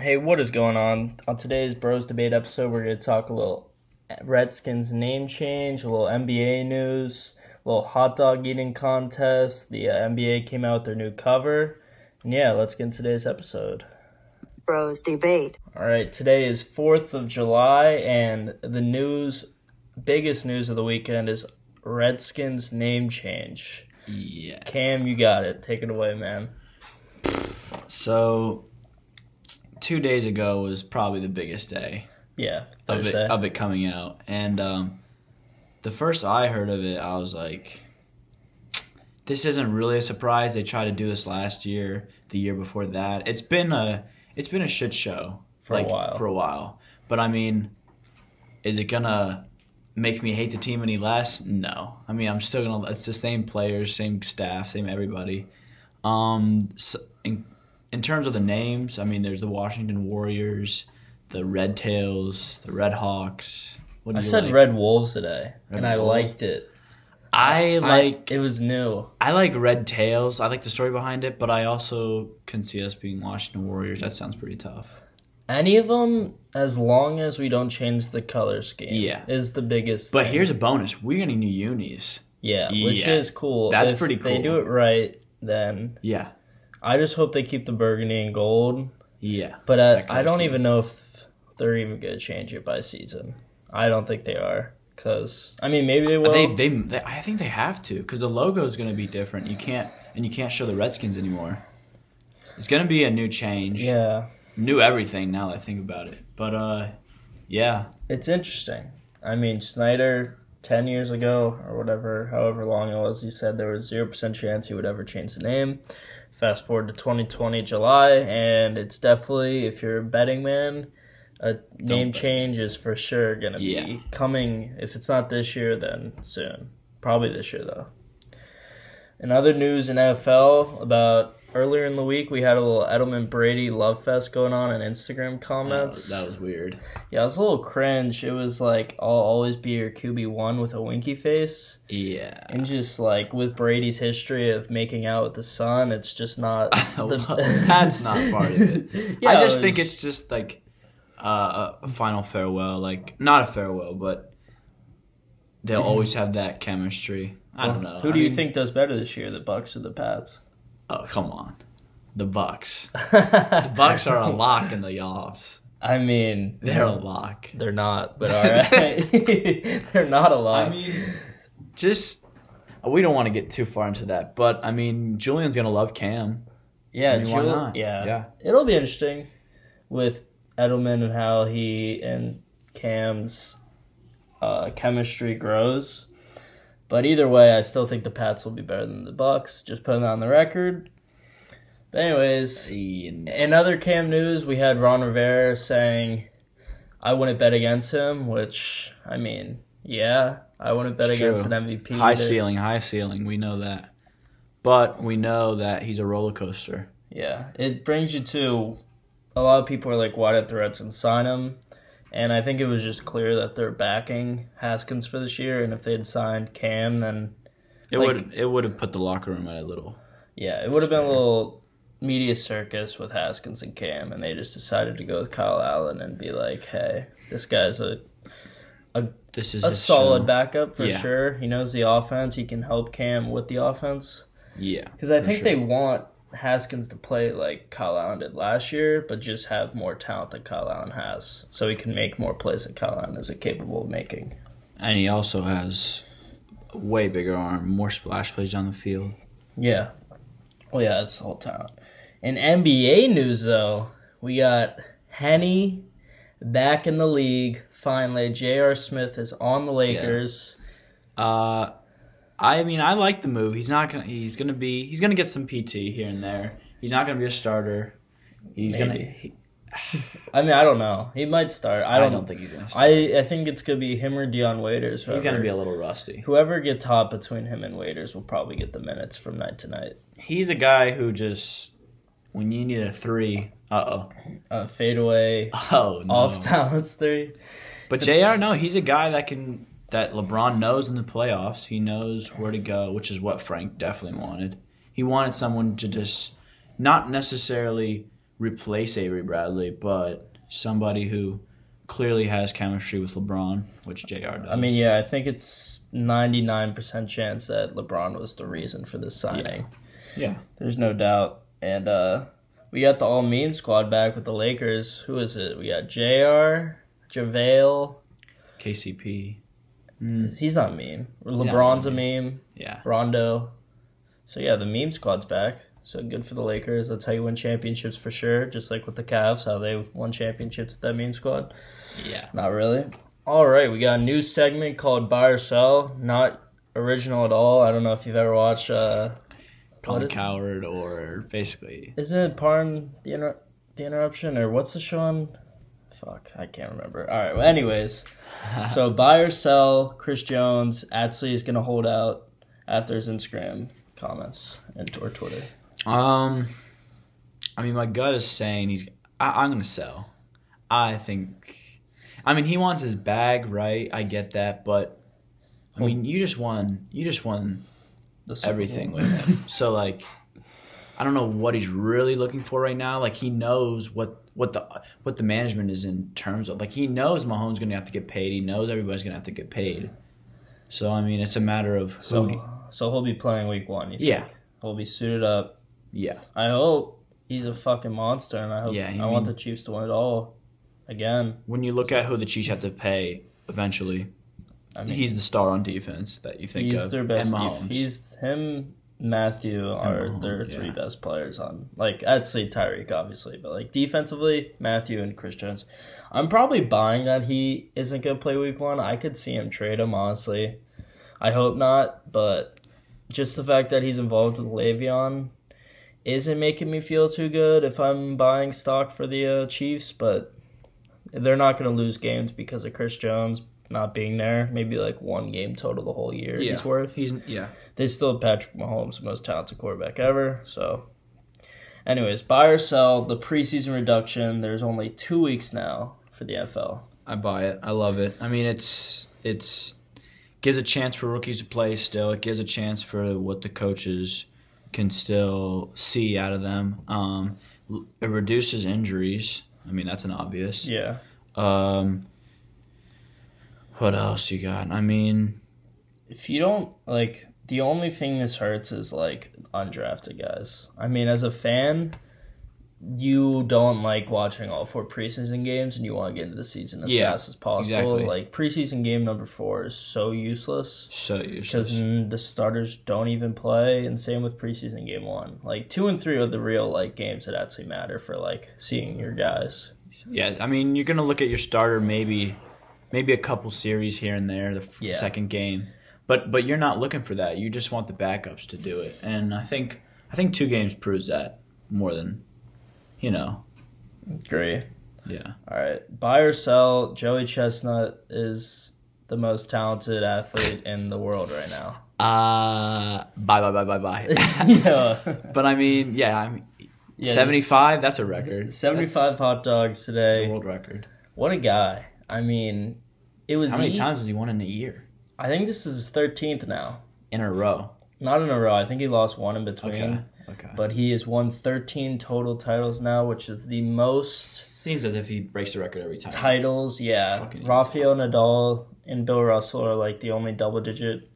Hey, what is going on? On today's Bros Debate episode, we're going to talk a little Redskins name change, a little NBA news, a little hot dog eating contest. The uh, NBA came out with their new cover. And yeah, let's get into today's episode. Bros Debate. All right, today is 4th of July, and the news, biggest news of the weekend is Redskins name change. Yeah. Cam, you got it. Take it away, man. So, two days ago was probably the biggest day Yeah, of it, of it coming out. And um, the first I heard of it, I was like, this isn't really a surprise. They tried to do this last year, the year before that. It's been a it's been a shit show For a while. For a while. But I mean, is it gonna make me hate the team any less? No. I mean, I'm still gonna. It's the same players, same staff, same everybody. Um, so in, in terms of the names, I mean, there's the Washington Warriors, the Red Tails, the Red Hawks. What do I said like? Red Wolves today, Red and I Wolves? liked it. I like I, it was new. I like Red Tails. I like the story behind it, but I also can see us being Washington Warriors. That sounds pretty tough. Any of them, as long as we don't change the color scheme, Yeah. is the biggest. But thing. here's a bonus: we're getting new unis. yeah, which is cool. That's If pretty cool. They do it right, then Yeah, I just hope they keep the burgundy and gold. yeah. But I, I don't even know if they're even gonna change it by season. I don't think they are, because I mean maybe they will. they, they, they, I think they have to because the logo is going to be different. You can't, and you can't show the Redskins anymore. It's going to be a new change. yeah, New everything now that I think about it. But uh, yeah, it's interesting. I mean Snyder. 10 years ago, or whatever, however long it was, he said there was 0% chance he would ever change the name. Fast forward to 2020 July, and it's definitely, if you're a betting man, a name bet. change is for sure going to be coming. If it's not this year, then soon. Probably this year, though. In other news in NFL, about earlier in the week, we had a little Edelman Brady love fest going on in Instagram comments. was, that was weird. Yeah, it was a little cringe. It was like, I'll always be your QB1 with a winky face. Yeah. And just like with Brady's history of making out with the son, it's just not. The- that's not part of it. Yeah, I it just think it's just like uh, a final farewell, like not a farewell, but they'll always have that chemistry. I don't know. Who I do you mean- think does better this year, the Bucs or the Pats? Oh come on, the Bucs. The Bucs are a lock in the offs. I mean, They're a lock. They're not, but all right. They're not a lock. I mean, just we don't want to get too far into that, but I mean, Julian's gonna love Cam. yeah, I mean, why Jul- not? yeah, Yeah. It'll be interesting with Edelman and how he and Cam's uh, chemistry grows. But either way, I still think the Pats will be better than the Bucs. Just putting that on the record. But anyways, in other Cam news, we had Ron Rivera saying, "I wouldn't bet against him," which I mean, yeah, I wouldn't bet It's against true. an MVP. High either. ceiling, high ceiling. We know that, but we know that he's a roller coaster. Yeah, it brings you to a lot of people are like, why did the Redskins sign him? And I think it was just clear that they're backing Haskins for this year, and if they had signed Cam, then It Like- would it would have put the locker room at a little. yeah, it would have been a little media circus with Haskins and Cam, and they just decided to go with Kyle Allen and be like, hey, this guy's a a This is a his solid show. backup for Yeah. sure. He knows the offense. He can help Cam with the offense. Yeah, Because I think sure. they want Haskins to play like Kyle Allen did last year, but just have more talent than Kyle Allen has, so he can make more plays than Kyle Allen is capable of making. and he also has a way bigger arm, more splash plays down the field. Yeah. Well, yeah, that's the whole talent. In NBA news, though, we got Henny back in the league. Finally, J.R. Smith is on the Lakers. Uh, I mean, I like the move. He's not gonna. He's gonna be. He's gonna get some PT here and there. He's not gonna be a starter. He's Maybe. gonna. He, I mean, I don't know. He might start. I I don't, don't, think he's gonna. Start. I I think it's gonna be him or Dion Waiters. he's gonna be a little rusty. Whoever gets hot between him and Waiters will probably get the minutes from night to night. He's a guy who just when you need a three. Uh Uh, fadeaway, oh. Oh no. off balance three. But J.R. No, he's a guy that can that LeBron knows in the playoffs. He knows where to go, which is what Frank definitely wanted. He wanted someone to just not necessarily replace Avery Bradley, but somebody who clearly has chemistry with LeBron, which J.R. does. I mean, yeah, I think it's ninety nine percent chance that LeBron was the reason for this signing. yeah, There's no doubt. And uh we got the all meme squad back with the Lakers. Who is it? We got JR, JaVale. KCP. Mm, He's not meme. LeBron's a meme. yeah, Rondo. So yeah, the meme squad's back. So good for the Lakers. That's how you win championships for sure. Just like with the Cavs, how they won championships with that meme squad. yeah. Not really. All right, we got a new segment called Buy or Sell. Not original at all. I don't know if you've ever watched. Uh, Colin Cowherd or basically Isn't it Pardon the inter- the interruption or what's the show on? Fuck, I can't remember. All right. Well, anyways, so buy or sell. Chris Jones. Atsley is gonna hold out after his Instagram comments and or Twitter. Um, I mean, my gut is saying he's. I, I'm gonna sell. I think. I mean, he wants his bag, right? I get that, but I mean, you just won. You just won The everything with him. so like, I don't know what he's really looking for right now. Like, he knows what what the what the management is in terms of. Like, he knows Mahomes gonna have to get paid. He knows everybody's gonna have to get paid. So I mean, it's a matter of. So, he- so he'll be playing week one. You Yeah. think? He'll be suited up. yeah. I hope he's a fucking monster, and I hope Yeah, I I want the Chiefs to win it all again. When you look at who the Chiefs have to pay eventually, I mean, he's the star on defense that you think he's of. their best. def- he's him. Mathieu are Mahomes, their three yeah. best players on. Like I'd say Tyreek, obviously, but like defensively, Mathieu and Chris Jones. I'm probably buying that he isn't gonna play week one. I could see him trade him honestly. I hope not, but just the fact that he's involved with Le'Veon isn't making me feel too good if I'm buying stock for the uh, Chiefs. But they're not gonna lose games because of Chris Jones not being there. Maybe like one game total the whole year he's worth He's yeah. they still have Patrick Mahomes, the most talented quarterback ever. So, anyways, buy or sell the preseason reduction. There's only two weeks now for the NFL. I buy it. I love it. I mean, it's it's gives a chance for rookies to play still. It gives a chance for what the coaches can still see out of them. Um, it reduces injuries. I mean, that's an obvious. Yeah, Um, what else you got? I mean, if you don't like, the only thing this hurts is like undrafted guys. I mean, as a fan. You don't like watching all four preseason games, and you want to get into the season as Yeah, fast as possible. exactly. Like preseason game number four is so useless. so useless. because the starters don't even play, and same with preseason game one. Like two and three are the real like games that actually matter for like seeing your guys. Yeah, I mean, you're gonna look at your starter maybe, maybe a couple series here and there, the Yeah. second game, but but you're not looking for that. You just want the backups to do it, and I think I think two games proves that more than, you know, Great. yeah. All right, buy or sell. Joey Chestnut is the most talented athlete in the world right now. Uh, bye bye bye bye bye. yeah, but I mean, yeah, I mean, Yeah, seventy five. That's a record. seventy-five hot dogs today. world record. What a guy! I mean, it was. How many he- times has he won in a year I think this is his thirteenth now. in a row? Not in a row. I think he lost one in between. Okay, okay. But he has won 13 total titles now, which is the most Seems as if he breaks the record every time. titles. Yeah, Fucking Rafael Nadal and Bill Russell are like the only double-digit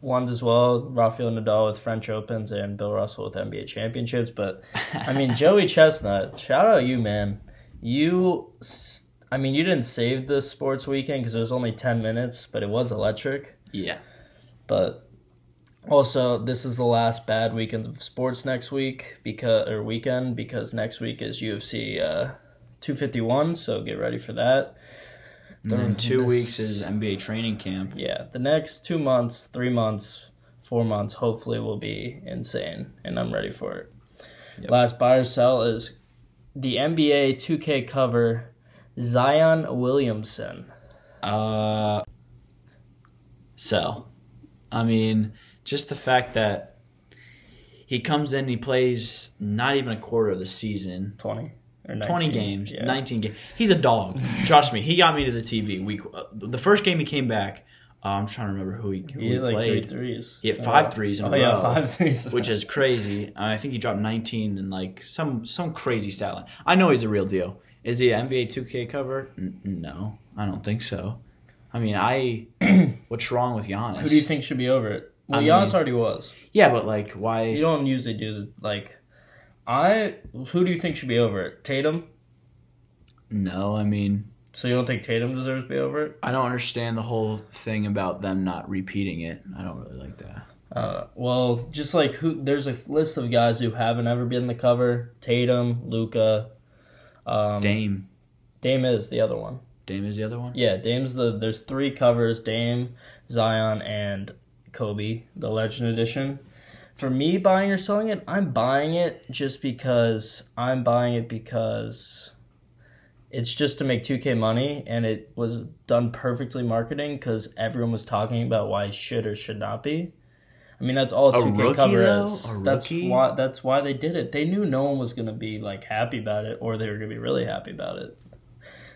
ones as well. Rafael Nadal with French Opens and Bill Russell with NBA championships. But I mean, Joey Chestnut, shout out you, man. You, I mean, you didn't save the sports weekend because it was only 10 minutes, but it was electric. Yeah. But also, this is the last bad weekend of sports next week because or weekend because next week is UFC uh, 251. So get ready for that. And then two this- weeks is NBA training camp. Yeah, the next two months, three months, four months, hopefully will be insane, and I'm ready for it. Yep. Last buy or sell is the NBA 2K cover Zion Williamson. Uh, sell. I mean, just the fact that he comes in, he plays not even a quarter of the season, 20 19. 20 games, Yeah. 19 games. He's a dog. Trust me, he got me to the TV week. Uh, the first game he came back, Uh, I'm trying to remember who he, who He he like played. threes. He had five Uh, threes in a oh, yeah, five threes. which is crazy. I think he dropped 19 and like some some crazy stat line. I know he's a real deal. Is he an NBA 2K cover? N- no, I don't think so. I mean, I what's wrong with Giannis? Who do you think should be over it? Well, I Giannis mean- already was. Yeah, but like, why? You don't usually do the like. I who do you think should be over it? Tatum. no, I mean, So you don't think Tatum deserves to be over it? I don't understand the whole thing about them not repeating it. I don't really like that. Uh, well, just like who, there's a list of guys who haven't ever been the cover: Tatum, Luka, um, Dame. Dame, is the other one. Dame is the other one. Yeah, Dame's the. There's three covers: Dame, Zion, and Kobe, the Legend Edition. For me, buying or selling it, I'm buying it just because I'm buying it because it's just to make 2K money, and it was done perfectly marketing because everyone was talking about why it should or should not be. I mean, that's all a A 2K rookie, cover though? is. That's why. That's why they did it. They knew no one was gonna be like happy about it, or they were gonna be really happy about it.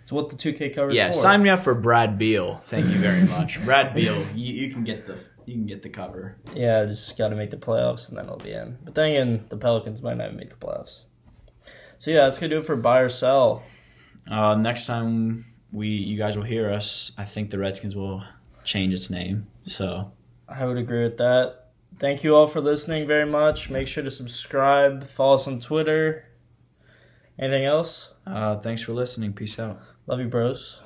It's what the 2K cover is Yeah, for. sign me up for Brad Beal. Thank you very much, Brad Beal. You, you can get the you can get the cover. Yeah, just got to make the playoffs and then it'll be in. But then again, the Pelicans might not even make the playoffs. So yeah, that's gonna do it for buy or sell. Uh, next time we you guys will hear us, I think the Redskins will change its name. So I would agree with that. Thank you all for listening very much. Make sure to subscribe, follow us on Twitter. Anything else? uh, thanks for listening. Peace out. Love you, bros.